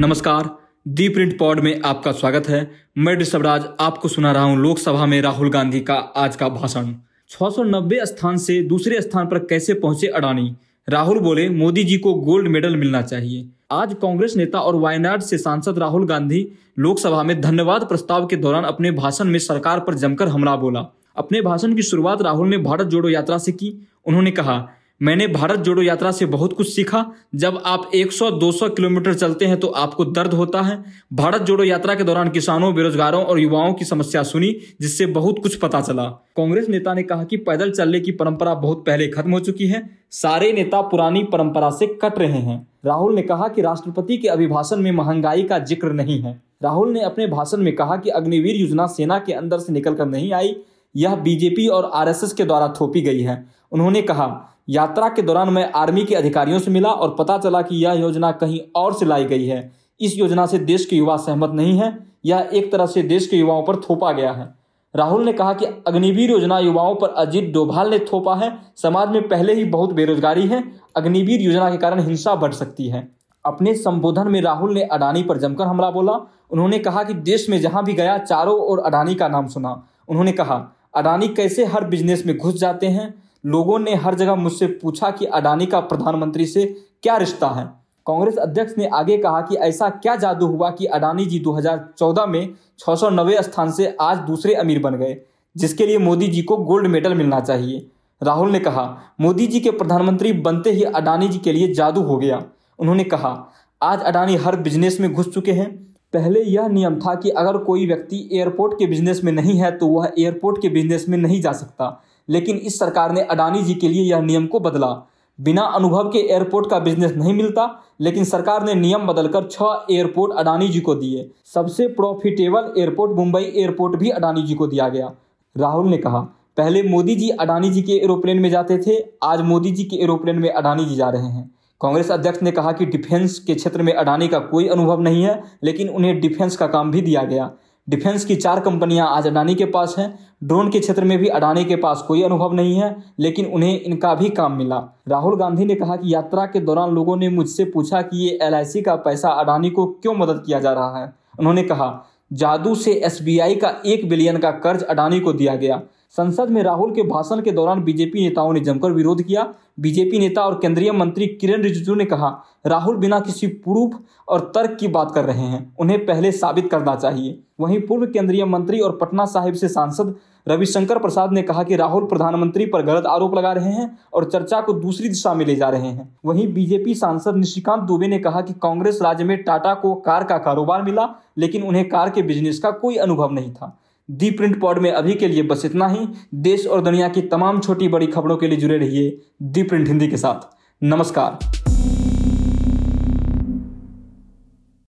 नमस्कार दी print pod में आपका स्वागत है। मैं ऋषभराज, आपको सुना रहा हूँ लोकसभा में राहुल गांधी का आज का भाषण। 690 स्थान से दूसरे स्थान पर कैसे पहुँचे अडानी? राहुल बोले, मोदी जी को गोल्ड मेडल मिलना चाहिए। आज कांग्रेस नेता और वायनाड से सांसद राहुल गांधी लोकसभा में धन्यवाद प्रस्ताव के दौरान अपने भाषण में सरकार पर जमकर हमला बोला। अपने भाषण की शुरुआत राहुल ने भारत जोड़ो यात्रा से की। उन्होंने कहा मैंने भारत जोड़ो यात्रा से बहुत कुछ सीखा। जब आप 100-200 किलोमीटर चलते हैं तो आपको दर्द होता है। भारत जोड़ो यात्रा के दौरान किसानों, बेरोजगारों और युवाओं की समस्या सुनी, जिससे बहुत कुछ पता चला। कांग्रेस नेता ने कहा कि पैदल चलने की परंपरा बहुत पहले खत्म हो चुकी है। सारे नेता पुरानी परंपरा से कट रहे हैं। राहुल ने कहा कि राष्ट्रपति के अभिभाषण में महँगाई का ज़िक्र नहीं है। राहुल ने अपने भाषण में कहा कि अग्निवीर योजना सेना के अंदर से निकलकर नहीं आई। यह बीजेपी और आरएसएस के द्वारा थोपी गई है। उन्होंने कहा यात्रा के दौरान मैं आर्मी के अधिकारियों से मिला और पता चला कि यह योजना कहीं और से लाई गई है। इस योजना से देश के युवा सहमत नहीं है यह एक तरह से देश के युवाओं पर थोपा गया है। राहुल ने कहा कि अग्निवीर योजना युवाओं पर अजीत डोभाल ने थोपा है। समाज में पहले ही बहुत बेरोजगारी है। अग्निवीर योजना के कारण हिंसा बढ़ सकती है। अपने संबोधन में राहुल ने अडानी पर जमकर हमला बोला। उन्होंने कहा कि देश में जहाँ भी गया, चारों ओर अडानी का नाम सुना। उन्होंने कहा, अडानी कैसे हर बिज़नेस में घुस जाते हैं? लोगों ने हर जगह मुझसे पूछा कि अडानी का प्रधानमंत्री से क्या रिश्ता है? कांग्रेस अध्यक्ष ने आगे कहा कि ऐसा क्या जादू हुआ कि अडानी जी 2014 में 690 स्थान से आज दूसरे अमीर बन गए, जिसके लिए मोदी जी को गोल्ड मेडल मिलना चाहिए। राहुल ने कहा, मोदी जी के प्रधानमंत्री बनते ही अडानी जी के लिए जादू हो गया। उन्होंने कहा, आज अडानी हर बिज़नेस में घुस चुके हैं। पहले यह नियम था कि अगर कोई व्यक्ति एयरपोर्ट के बिज़नेस में नहीं है तो वह एयरपोर्ट के बिज़नेस में नहीं जा सकता। लेकिन इस सरकार ने अडानी जी के लिए यह नियम को बदला। बिना अनुभव के एयरपोर्ट का बिज़नेस नहीं मिलता, लेकिन सरकार ने नियम बदलकर छह एयरपोर्ट अडानी जी को दिए। सबसे प्रॉफिटेबल एयरपोर्ट मुंबई एयरपोर्ट भी अडानी जी को दिया गया। राहुल ने कहा, पहले मोदी जी अडानी जी के एरोप्लेन में जाते थे, आज मोदी जी के एरोप्लेन में अडानी जी जा रहे हैं। कांग्रेस अध्यक्ष ने कहा कि डिफेंस के क्षेत्र में अडानी का कोई अनुभव नहीं है, लेकिन उन्हें डिफेंस का काम भी दिया गया। डिफेंस की चार कंपनियाँ आज अडानी के पास हैं। ड्रोन के क्षेत्र में भी अडानी के पास कोई अनुभव नहीं है, लेकिन उन्हें इनका भी काम मिला। राहुल गांधी ने कहा कि यात्रा के दौरान लोगों ने मुझसे पूछा कि ये एल का पैसा अडानी को क्यों मदद किया जा रहा है। उन्होंने कहा, जादू से एसबीआई का एक बिलियन का कर्ज अडानी को दिया गया। संसद में राहुल के भाषण के दौरान बीजेपी नेताओं ने जमकर विरोध किया। बीजेपी नेता और केंद्रीय मंत्री किरण रिजिजू ने कहा, राहुल बिना किसी प्रूफ और तर्क की बात कर रहे हैं। उन्हें पहले साबित करना चाहिए। वहीं पूर्व केंद्रीय मंत्री और पटना साहिब से सांसद रविशंकर प्रसाद ने कहा कि राहुल प्रधानमंत्री पर गलत आरोप लगा रहे हैं और चर्चा को दूसरी दिशा में ले जा रहे हैं। वहीं बीजेपी सांसद निशिकांत दुबे ने कहा कि कांग्रेस राज्य में टाटा को कार का कारोबार मिला, लेकिन उन्हें कार के बिज़नेस का कोई अनुभव नहीं था। दी प्रिंट पॉड में अभी के लिए बस इतना ही। देश और दुनिया की तमाम छोटी बड़ी खबरों के लिए जुड़े रहिए दी प्रिंट हिंदी के साथ। नमस्कार।